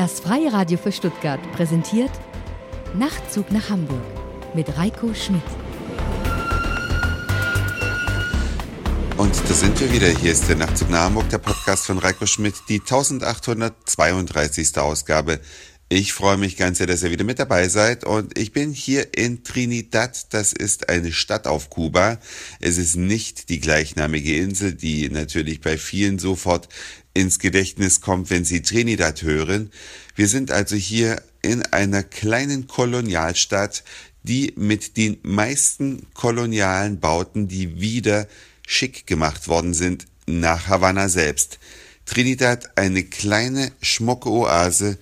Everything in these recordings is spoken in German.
Das Freie Radio für Stuttgart präsentiert Nachtzug nach Hamburg mit Reiko Schmidt. Und da sind wir wieder. Hier ist der Nachtzug nach Hamburg, der Podcast von Reiko Schmidt, die 1832. Ausgabe. Ich freue mich ganz sehr, dass ihr wieder mit dabei seid und ich bin hier in Trinidad. Das ist eine Stadt auf Kuba. Es ist nicht die gleichnamige Insel, die natürlich bei vielen sofort ins Gedächtnis kommt, wenn sie Trinidad hören. Wir sind also hier in einer kleinen Kolonialstadt, die mit den meisten kolonialen Bauten, die wieder schick gemacht worden sind, nach Havanna selbst. Trinidad eine kleine, schmucke Oase,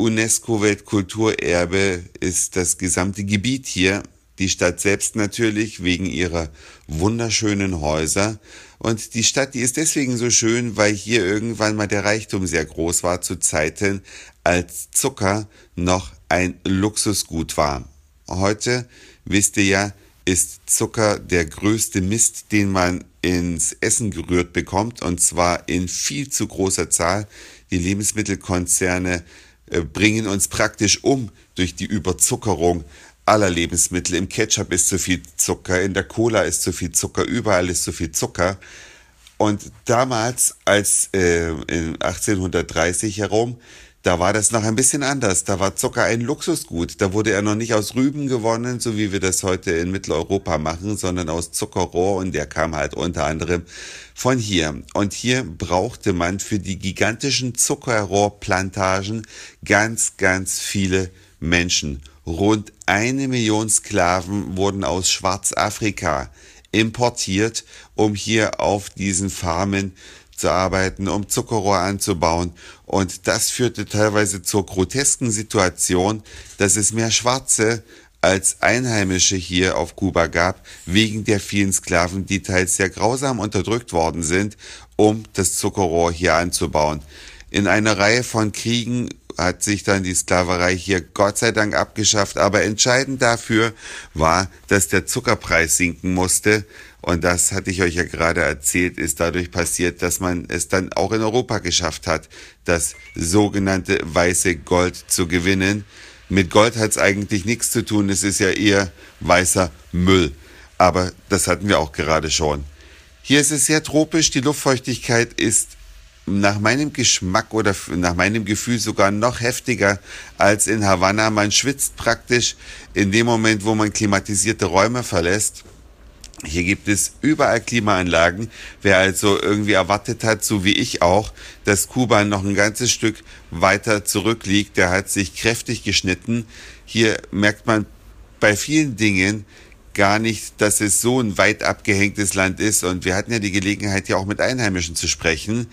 UNESCO-Weltkulturerbe ist das gesamte Gebiet hier. Die Stadt selbst natürlich wegen ihrer wunderschönen Häuser. Und die Stadt, die ist deswegen so schön, weil hier irgendwann mal der Reichtum sehr groß war zu Zeiten, als Zucker noch ein Luxusgut war. Heute, wisst ihr ja, ist Zucker der größte Mist, den man ins Essen gerührt bekommt, und zwar in viel zu großer Zahl. Die Lebensmittelkonzerne bringen uns praktisch um durch die Überzuckerung aller Lebensmittel. Im Ketchup ist zu viel Zucker, in der Cola ist zu viel Zucker, überall ist zu viel Zucker. Und damals, als äh, in 1830 herum, da war das noch ein bisschen anders. Da war Zucker ein Luxusgut. Da wurde er noch nicht aus Rüben gewonnen, so wie wir das heute in Mitteleuropa machen, sondern aus Zuckerrohr und der kam halt unter anderem von hier. Und hier brauchte man für die gigantischen Zuckerrohrplantagen ganz, ganz viele Menschen. Rund eine Million Sklaven wurden aus Schwarzafrika importiert, um hier auf diesen Farmen zu arbeiten, um Zuckerrohr anzubauen. Und das führte teilweise zur grotesken Situation, dass es mehr Schwarze als Einheimische hier auf Kuba gab, wegen der vielen Sklaven, die teils sehr grausam unterdrückt worden sind, um das Zuckerrohr hier anzubauen. In einer Reihe von Kriegen hat sich dann die Sklaverei hier Gott sei Dank abgeschafft, aber entscheidend dafür war, dass der Zuckerpreis sinken musste, und das hatte ich euch ja gerade erzählt, ist dadurch passiert, dass man es dann auch in Europa geschafft hat, das sogenannte weiße Gold zu gewinnen. Mit Gold hat es eigentlich nichts zu tun, es ist ja eher weißer Müll. Aber das hatten wir auch gerade schon. Hier ist es sehr tropisch, die Luftfeuchtigkeit ist nach meinem Geschmack oder nach meinem Gefühl sogar noch heftiger als in Havanna. Man schwitzt praktisch in dem Moment, wo man klimatisierte Räume verlässt. Hier gibt es überall Klimaanlagen. Wer also irgendwie erwartet hat, so wie ich auch, dass Kuba noch ein ganzes Stück weiter zurückliegt, der hat sich kräftig geschnitten. Hier merkt man bei vielen Dingen gar nicht, dass es so ein weit abgehängtes Land ist. Und wir hatten ja die Gelegenheit, hier auch mit Einheimischen zu sprechen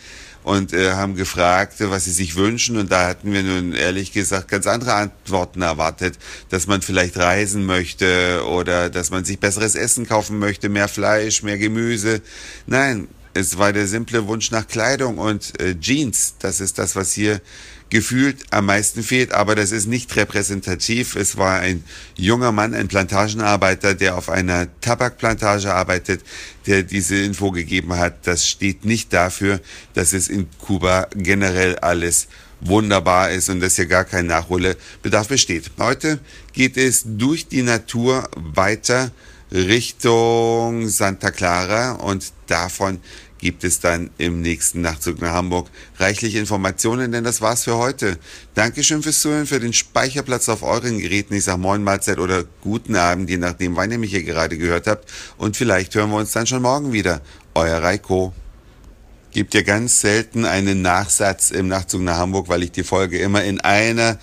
und äh, haben gefragt, was sie sich wünschen. Und da hatten wir nun ehrlich gesagt ganz andere Antworten erwartet, dass man vielleicht reisen möchte oder dass man sich besseres Essen kaufen möchte, mehr Fleisch, mehr Gemüse. Nein, es war der simple Wunsch nach Kleidung und äh, Jeans. Das ist das, was hier gefühlt am meisten fehlt, aber das ist nicht repräsentativ. Es war ein junger Mann, ein Plantagenarbeiter, der auf einer Tabakplantage arbeitet, der diese Info gegeben hat. Das steht nicht dafür, dass es in Kuba generell alles wunderbar ist und dass hier gar kein Nachholbedarf besteht. Heute geht es durch die Natur weiter Richtung Santa Clara und davon gibt es dann im nächsten Nachtzug nach Hamburg reichlich Informationen, denn das war's für heute. Dankeschön fürs Zuhören, für den Speicherplatz auf euren Geräten. Ich sag Moin Mahlzeit oder guten Abend, je nachdem, wann ihr mich hier gerade gehört habt. Und vielleicht hören wir uns dann schon morgen wieder. Euer Reiko. Gibt ja ganz selten einen Nachsatz im Nachtzug nach Hamburg, weil ich die Folge immer in einer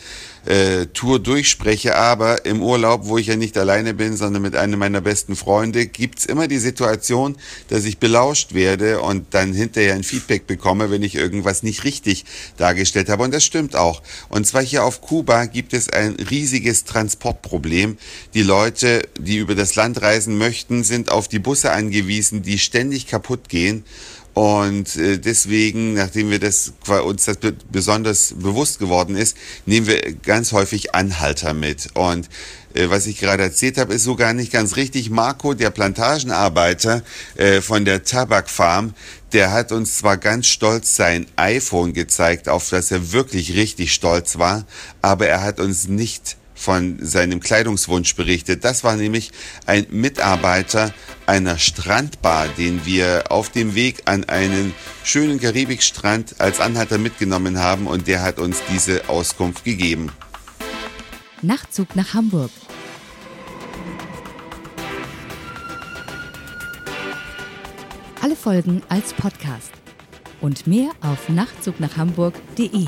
äh, Tour durchspreche. Aber im Urlaub, wo ich ja nicht alleine bin, sondern mit einem meiner besten Freunde, gibt's immer die Situation, dass ich belauscht werde und dann hinterher ein Feedback bekomme, wenn ich irgendwas nicht richtig dargestellt habe. Und das stimmt auch. Und zwar hier auf Kuba gibt es ein riesiges Transportproblem. Die Leute, die über das Land reisen möchten, sind auf die Busse angewiesen, die ständig kaputt gehen Und äh, deswegen, nachdem wir das uns das besonders bewusst geworden ist, nehmen wir ganz häufig Anhalter mit. Und äh, was ich gerade erzählt habe, ist so gar nicht ganz richtig. Marco, der Plantagenarbeiter äh, von der Tabakfarm, der hat uns zwar ganz stolz sein iPhone gezeigt, auf das er wirklich richtig stolz war, aber er hat uns nicht von seinem Kleidungswunsch berichtet. Das war nämlich ein Mitarbeiter einer Strandbar, den wir auf dem Weg an einen schönen Karibikstrand als Anhalter mitgenommen haben und der hat uns diese Auskunft gegeben. Nachtzug nach Hamburg. Alle Folgen als Podcast und mehr auf nachtzugnachhamburg.de.